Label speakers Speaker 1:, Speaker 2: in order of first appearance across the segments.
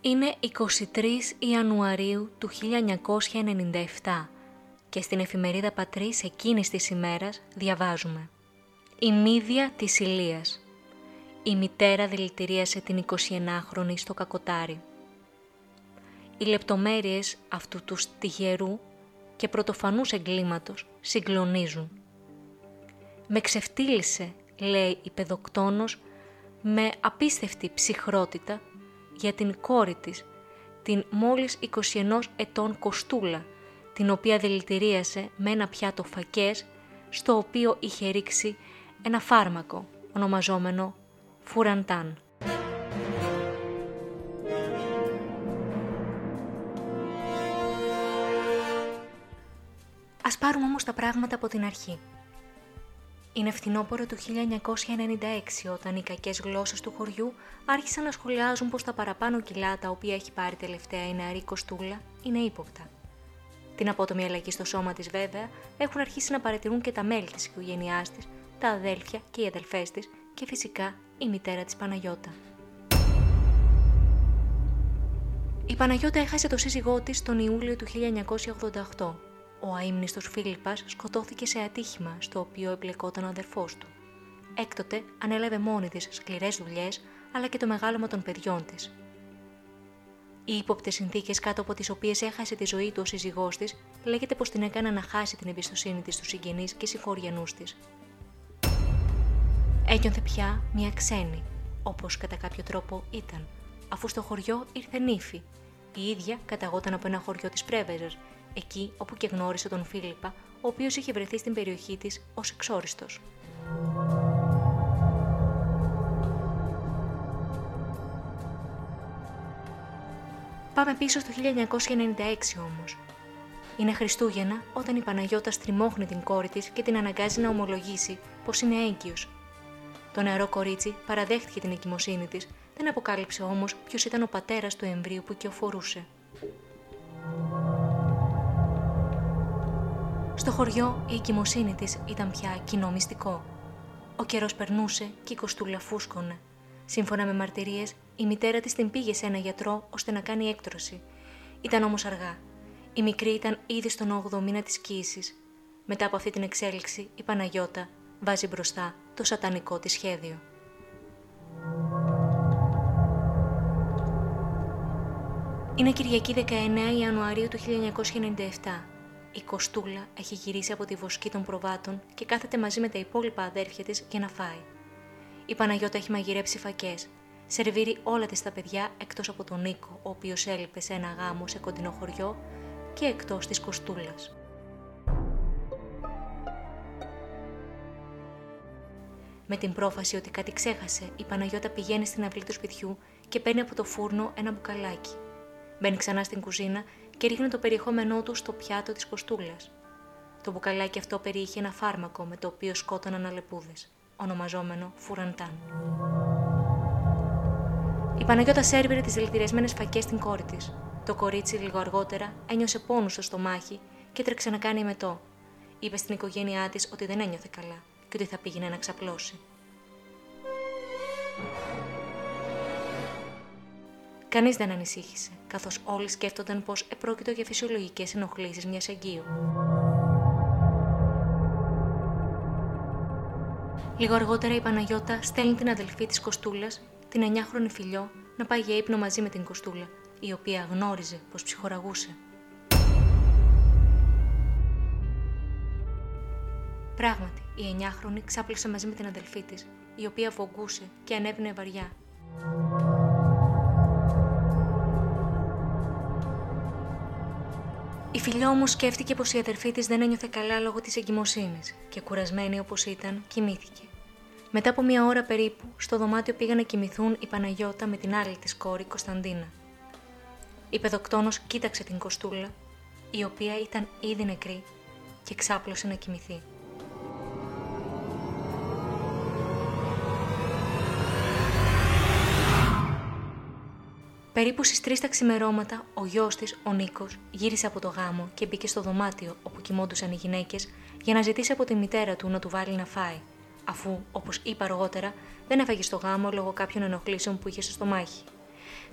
Speaker 1: Είναι 23 Ιανουαρίου του 1997 και στην εφημερίδα Πατρίς εκείνης της ημέρας διαβάζουμε «Η μύδια της Ηλίας. Η μητέρα δηλητηρίασε την 29χρονη στο κακοτάρι. Οι λεπτομέρειες αυτού του τυχερού και πρωτοφανούς εγκλήματος συγκλονίζουν. «Με ξεφτύλισε», λέει η παιδοκτόνος, με απίστευτη ψυχρότητα για την κόρη της, την μόλις 21 ετών Κοστούλα, την οποία δηλητηρίασε με ένα πιάτο φακές, στο οποίο είχε ρίξει ένα φάρμακο, ονομαζόμενο φουραντάν. Ας πάρουμε όμως τα πράγματα από την αρχή. Είναι φθινόπωρο του 1996 όταν οι κακές γλώσσες του χωριού άρχισαν να σχολιάζουν πως τα παραπάνω κιλά τα οποία έχει πάρει τελευταία η νεαρή Κοστούλα είναι ύποπτα. Την απότομη αλλαγή στο σώμα της βέβαια έχουν αρχίσει να παρατηρούν και τα μέλη της οικογένειάς της, τα αδέλφια και οι αδελφές της και φυσικά η μητέρα της Παναγιώτα. Η Παναγιώτα έχασε το σύζυγό της τον Ιούλιο του 1988 ο αείμνηστος Φίλιππας σκοτώθηκε σε ατύχημα στο οποίο εμπλεκόταν ο αδερφός του. Έκτοτε ανέλαβε μόνη της σκληρές δουλειές αλλά και το μεγάλωμα των παιδιών της. Οι ύποπτες συνθήκες κάτω από τις οποίες έχασε τη ζωή του ο σύζυγός της, λέγεται πως την έκαναν να χάσει την εμπιστοσύνη της στους συγγενείς και συγχωριανού της. Ένιωθε πια μια ξένη, όπως κατά κάποιο τρόπο ήταν, αφού στο χωριό ήρθε νύφη. Η ίδια καταγόταν από ένα χωριό της Πρέβεζας εκεί όπου και γνώρισε τον Φίλιππα, ο οποίος είχε βρεθεί στην περιοχή της ως εξόριστος. Πάμε πίσω στο 1996 όμως. Είναι Χριστούγεννα όταν η Παναγιώτα στριμώχνει την κόρη της και την αναγκάζει να ομολογήσει πως είναι έγκυος. Το νεαρό κορίτσι παραδέχτηκε την εγκυμοσύνη της, δεν αποκάλυψε όμως ποιος ήταν ο πατέρας του εμβρίου που οικειοφορούσε. Στο χωριό η εγκυμοσύνη της ήταν πια κοινό μυστικό. Ο καιρός περνούσε και η κοστούλα φούσκωνε. Σύμφωνα με μαρτυρίες, η μητέρα της την πήγε σε ένα γιατρό ώστε να κάνει έκτρωση. Ήταν όμως αργά. Η μικρή ήταν ήδη στον 8ο μήνα της κοίησης. Μετά από αυτή την εξέλιξη, η Παναγιώτα βάζει μπροστά το σατανικό της σχέδιο. Είναι Κυριακή 19 Ιανουαρίου του 1997 η Κοστούλα έχει γυρίσει από τη βοσκή των προβάτων και κάθεται μαζί με τα υπόλοιπα αδέρφια της για να φάει. Η Παναγιώτα έχει μαγειρέψει φακές. Σερβίρει όλα της τα παιδιά εκτός από τον Νίκο, ο οποίος έλειπε σε ένα γάμο σε κοντινό χωριό και εκτός της Κοστούλας. Με την πρόφαση ότι κάτι ξέχασε, η Παναγιώτα πηγαίνει στην αυλή του σπιτιού και παίρνει από το φούρνο ένα μπουκαλάκι. Μπαίνει ξανά στην κουζίνα και ρίχνει το περιεχόμενό τους στο πιάτο της κοστούλας. Το μπουκαλάκι αυτό περιείχε ένα φάρμακο με το οποίο σκότωναν αλεπούδες, ονομαζόμενο φουραντάν. Η Παναγιώτα σέρβιρε τις δηλητηριασμένες φακές στην κόρη της. Το κορίτσι λίγο αργότερα ένιωσε πόνους στο στομάχι και έτρεξε να κάνει μετό. Είπε στην οικογένειά της ότι δεν ένιωθε καλά και ότι θα πήγαινε να ξαπλώσει. Κανείς δεν ανησύχησε, καθώς όλοι σκέφτονταν πως επρόκειτο για φυσιολογικές ενοχλήσεις μιας εγγύου. Λίγο αργότερα η Παναγιώτα στέλνει την αδελφή της Κοστούλας, την 9χρονη φιλιό, να πάει για ύπνο μαζί με την Κοστούλα, η οποία γνώριζε πως ψυχοραγούσε. Πράγματι, η 9χρονη ξάπλωσε μαζί με την αδελφή της, η οποία φογκούσε και ανέβαινε βαριά. Η φιλιά όμω σκέφτηκε πως η αδερφή της δεν ένιωθε καλά λόγω της εγκυμοσύνης και κουρασμένη όπως ήταν, κοιμήθηκε. Μετά από μία ώρα περίπου, στο δωμάτιο πήγαν να κοιμηθούν η Παναγιώτα με την άλλη της κόρη Κωνσταντίνα. Η παιδοκτόνος κοίταξε την Κοστούλα, η οποία ήταν ήδη νεκρή και ξάπλωσε να κοιμηθεί. Περίπου στις 3 τα ξημερώματα, ο γιος της, ο Νίκος, γύρισε από το γάμο και μπήκε στο δωμάτιο όπου κοιμόντουσαν οι γυναίκες για να ζητήσει από τη μητέρα του να του βάλει να φάει, αφού, όπως είπα αργότερα, δεν έφαγε στο γάμο λόγω κάποιων ενοχλήσεων που είχε στο στομάχι.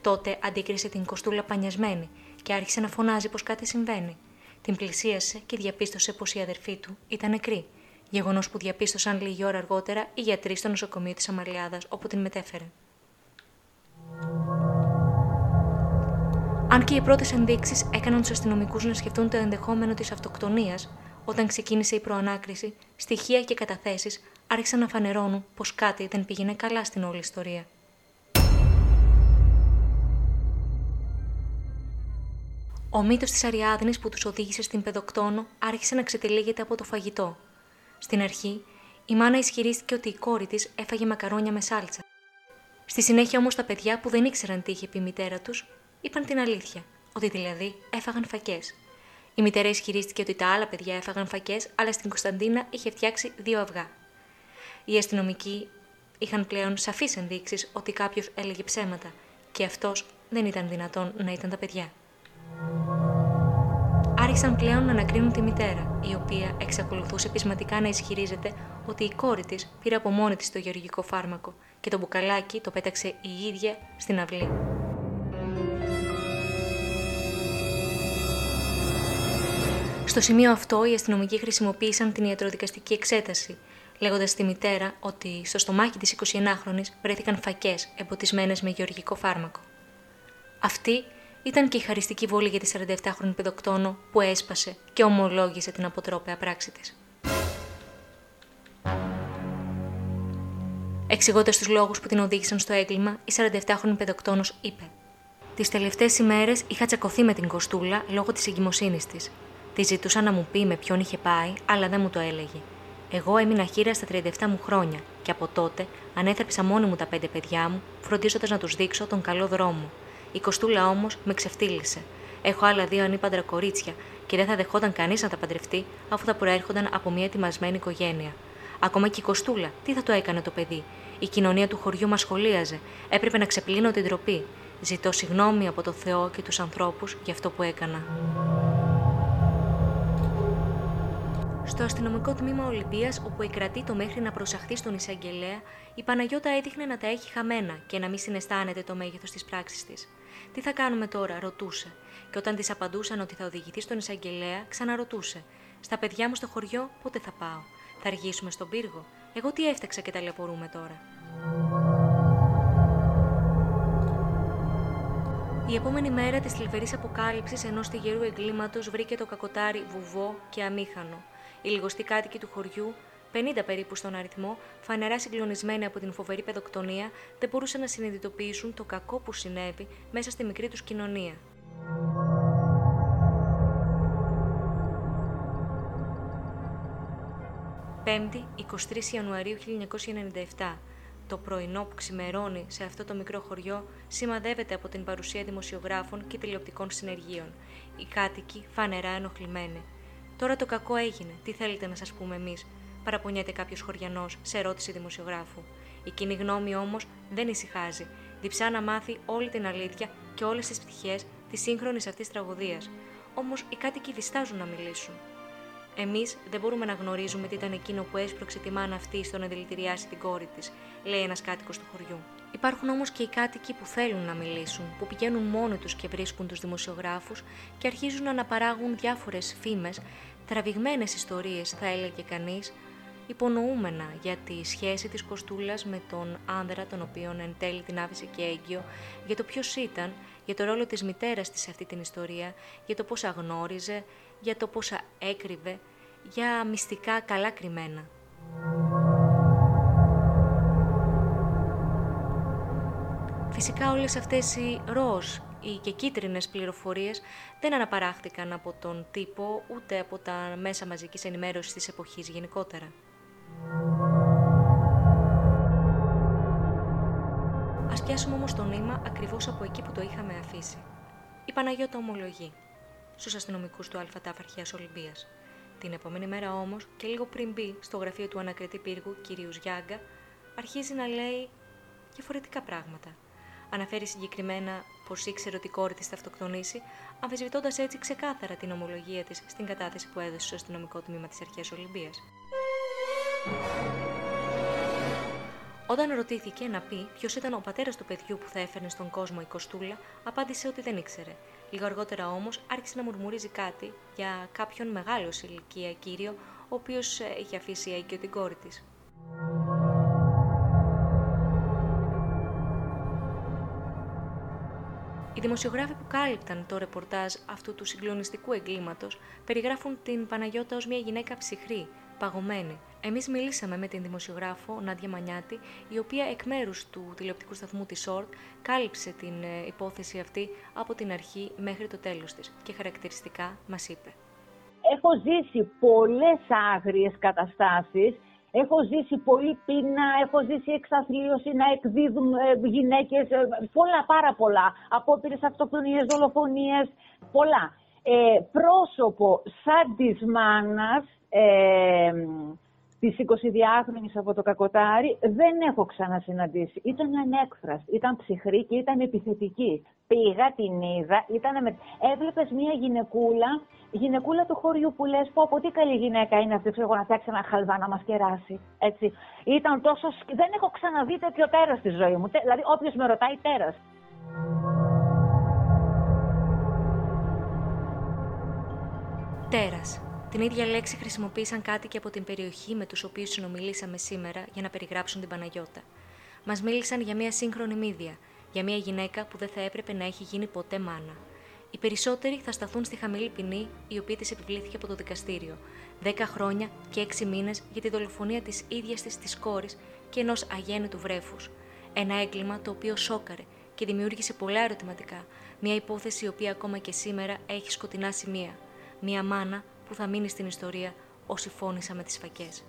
Speaker 1: Τότε αντίκρισε την κοστούλα πανιασμένη και άρχισε να φωνάζει πως κάτι συμβαίνει. Την πλησίασε και διαπίστωσε πως η αδερφή του ήταν νεκρή. Γεγονός που διαπίστωσαν λίγη ώρα αργότερα οι γιατροί στο νοσοκομείο της Αμαλιάδας όπου την μετέφερε. Αν και οι πρώτες ενδείξεις έκαναν τους αστυνομικούς να σκεφτούν το ενδεχόμενο της αυτοκτονίας, όταν ξεκίνησε η προανάκριση, στοιχεία και καταθέσεις άρχισαν να φανερώνουν πως κάτι δεν πήγαινε καλά στην όλη ιστορία. Ο μύτο της Αριάδνης που τους οδήγησε στην παιδοκτόνο άρχισε να ξετυλίγεται από το φαγητό. Στην αρχή, η μάνα ισχυρίστηκε ότι η κόρη της έφαγε μακαρόνια με σάλτσα. Στη συνέχεια όμως τα παιδιά που δεν ήξεραν τι είχε πει η μητέρα τους, είπαν την αλήθεια, ότι δηλαδή έφαγαν φακές. Η μητέρα ισχυρίστηκε ότι τα άλλα παιδιά έφαγαν φακές, αλλά στην Κωνσταντίνα είχε φτιάξει δύο αυγά. Οι αστυνομικοί είχαν πλέον σαφείς ενδείξεις ότι κάποιος έλεγε ψέματα και αυτός δεν ήταν δυνατόν να ήταν τα παιδιά. Άρχισαν πλέον να ανακρίνουν τη μητέρα, η οποία εξακολουθούσε πεισματικά να ισχυρίζεται ότι η κόρη της πήρε από μόνη της το γεωργικό φάρμακο και το μπουκαλάκι το πέταξε η ίδια στην αυλή. Στο σημείο αυτό, οι αστυνομικοί χρησιμοποίησαν την ιατροδικαστική εξέταση, λέγοντας στη μητέρα ότι στο στομάχι της 21χρονη βρέθηκαν φακές εμποτισμένες με γεωργικό φάρμακο. Αυτή ήταν και η χαριστική βόλη για τη 47χρονη παιδοκτόνο που έσπασε και ομολόγησε την αποτρόπαια πράξη της. Εξηγώντας τους λόγους που την οδήγησαν στο έγκλημα, η 47χρονη παιδοκτόνος είπε: Τις τελευταίες ημέρες είχα τσακωθεί με την Κοστούλα λόγω της εγκυμοσύνης της. Τη ζητούσα να μου πει με ποιον είχε πάει, αλλά δεν μου το έλεγε. Εγώ έμεινα χείρα στα 37 μου χρόνια και από τότε ανέθρεψα μόνη μου τα πέντε παιδιά μου, φροντίζοντας να τους δείξω τον καλό δρόμο, η Κοστούλα όμως με ξεφτύλισε. Έχω άλλα δύο ανήπαντρα κορίτσια και δεν θα δεχόταν κανείς να τα παντρευτεί αφού θα προέρχονταν από μια ετοιμασμένη οικογένεια. Ακόμα και η Κοστούλα, τι θα το έκανε το παιδί; Η κοινωνία του χωριού μας σχολίαζε. Έπρεπε να ξεπλύνω την τροπή. Ζητώ συγγνώμη από το Θεό και τους ανθρώπους για αυτό που έκανα. Στο αστυνομικό τμήμα Ολυμπίας, όπου εκρατεί το μέχρι να προσαχθεί στον εισαγγελέα, η Παναγιώτα έδειχνε να τα έχει χαμένα και να μην συναισθάνεται το μέγεθος της πράξης της. Τι θα κάνουμε τώρα, ρωτούσε. Και όταν της απαντούσαν ότι θα οδηγηθεί στον εισαγγελέα, ξαναρωτούσε. Στα παιδιά μου στο χωριό, πότε θα πάω; Θα αργήσουμε στον πύργο; Εγώ τι έφταξα και ταλαιπωρούμε τώρα; Η επόμενη μέρα της θλιβερής αποκάλυψης ενός τυγερού εγκλήματος βρήκε το κακοτάρι βουβό και αμήχανο. Οι λιγοστοί κάτοικοι του χωριού 50 περίπου στον αριθμό, φανερά συγκλονισμένοι από την φοβερή παιδοκτονία, δεν μπορούσαν να συνειδητοποιήσουν το κακό που συνέβη μέσα στη μικρή τους κοινωνία. Πέμπτη, 23 Ιανουαρίου 1997. Το πρωινό που ξημερώνει σε αυτό το μικρό χωριό σημαδεύεται από την παρουσία δημοσιογράφων και τηλεοπτικών συνεργείων. Οι κάτοικοι φανερά ενοχλημένοι. Τώρα το κακό έγινε. Τι θέλετε να σας πούμε εμείς, παραπονιέται κάποιος χωριανός σε ερώτηση δημοσιογράφου. Η κοινή γνώμη όμως δεν ησυχάζει. Διψά να μάθει όλη την αλήθεια και όλες τις πτυχές της σύγχρονης αυτής τραγωδίας. Όμως οι κάτοικοι διστάζουν να μιλήσουν. Εμείς δεν μπορούμε να γνωρίζουμε τι ήταν εκείνο που έσπρωξε τη μάνα αυτή στο να δηλητηριάσει την κόρη της, λέει ένας κάτοικος του χωριού. Υπάρχουν όμως και οι κάτοικοι που θέλουν να μιλήσουν, που πηγαίνουν μόνοι τους και βρίσκουν τους δημοσιογράφους και αρχίζουν να αναπαράγουν διάφορες φήμες, τραβηγμένες ιστορίες, θα έλεγε κανείς, υπονοούμενα για τη σχέση της Κοστούλας με τον άνδρα τον οποίον εν τέλει την άφησε και έγκυο, για το ποιος ήταν, για το ρόλο της μητέρας της σε αυτή την ιστορία, για το πόσα γνώριζε, για το πόσα έκρυβε, για μυστικά καλά κρυμμένα. Φυσικά όλες αυτές οι ροζ οι και κίτρινες πληροφορίες δεν αναπαράχθηκαν από τον τύπο ούτε από τα μέσα μαζικής ενημέρωσης της εποχής γενικότερα. Ας πιάσουμε όμως το νήμα ακριβώς από εκεί που το είχαμε αφήσει. Η Παναγιώτα ομολογεί στους αστυνομικούς του ΑΤΑΦ Αρχαίας Ολυμπίας. Την επόμενη μέρα όμως και λίγο πριν μπει στο γραφείο του ανακριτή πύργου κυρίου Γιάγκα, αρχίζει να λέει διαφορετικά πράγματα. Αναφέρει συγκεκριμένα πως ήξερε ότι η κόρη της θα αυτοκτονήσει, αμφισβητώντας έτσι ξεκάθαρα την ομολογία της στην κατάθεση που έδωσε στο αστυνομικό τμήμα της Αρχαίας Ολυμπίας. Όταν ρωτήθηκε να πει ποιος ήταν ο πατέρας του παιδιού που θα έφερνε στον κόσμο η Κοστούλα, απάντησε ότι δεν ήξερε. Λίγο αργότερα όμως άρχισε να μουρμουρίζει κάτι για κάποιον μεγάλο σε ηλικία κύριο, ο οποίος ε, είχε αφήσει έγκυο την κόρη της. Οι δημοσιογράφοι που κάλυπταν το ρεπορτάζ αυτού του συγκλονιστικού εγκλήματος περιγράφουν την Παναγιώτα ως μια γυναίκα ψυχρή, παγωμένη. Εμείς μιλήσαμε με την δημοσιογράφο Νάντια Μανιάτη, η οποία εκ μέρους του τηλεοπτικού σταθμού της ΣΟΡΤ κάλυψε την ε, υπόθεση αυτή από την αρχή μέχρι το τέλος της και χαρακτηριστικά μας είπε.
Speaker 2: Έχω ζήσει πολλές άγριες καταστάσεις Έχω ζήσει πολύ πείνα, έχω ζήσει εξαθλίωση να εκδίδουν ε, γυναίκες, ε, πολλά πάρα πολλά. Απόπειρες αυτοκτονίες, δολοφονίες, πολλά. Ε, πρόσωπο σαν της μάνας, ε, της 22χρονης από το Κακοτάρι, δεν έχω ξανασυναντήσει. Ήταν ανέκφραστη, ήταν ψυχρή και ήταν επιθετική. Πήγα, την είδα, ήταν με... έβλεπες μια γυναικούλα γυναικούλα του χωριού που λες πω από τι καλή γυναίκα είναι αυτή, ξέρω να φτιάξει ένα χαλβά να μας κεράσει. Έτσι. Ήταν τόσο... Δεν έχω ξαναδεί τέτοιο τέρας στη ζωή μου. Δηλαδή όποιος με ρωτάει τέρας.
Speaker 1: Τέρας. Την ίδια λέξη χρησιμοποίησαν κάτοικοι από την περιοχή με τους οποίους συνομιλήσαμε σήμερα για να περιγράψουν την Παναγιώτα. Μας μίλησαν για μια σύγχρονη μύδια, για μια γυναίκα που δεν θα έπρεπε να έχει γίνει ποτέ μάνα. Οι περισσότεροι θα σταθούν στη χαμηλή ποινή η οποία της επιβλήθηκε από το δικαστήριο. 10 χρόνια και 6 μήνες για τη δολοφονία της ίδιας της της κόρης και ενός αγέννητου βρέφους. Ένα έγκλημα το οποίο σόκαρε και δημιούργησε πολλά ερωτηματικά. Μια υπόθεση η οποία ακόμα και σήμερα έχει σκοτεινά σημεία. Μια μάνα που θα μείνει στην ιστορία όσοι φώνησα με τις φακές.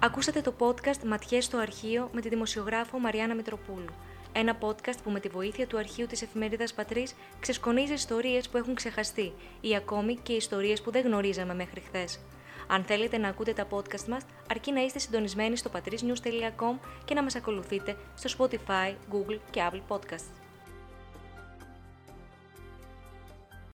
Speaker 1: Ακούσατε το podcast Ματιές στο αρχείο με τη δημοσιογράφο Μαριάννα Μητροπούλου. Ένα podcast που με τη βοήθεια του αρχείου της εφημερίδας Πατρίς ξεσκονίζει ιστορίες που έχουν ξεχαστεί ή ακόμη και ιστορίες που δεν γνωρίζαμε μέχρι χθες. Αν θέλετε να ακούτε τα podcast μας, αρκεί να είστε συντονισμένοι στο patrisnews.com και να μας ακολουθείτε στο Spotify, Google και Apple Podcasts.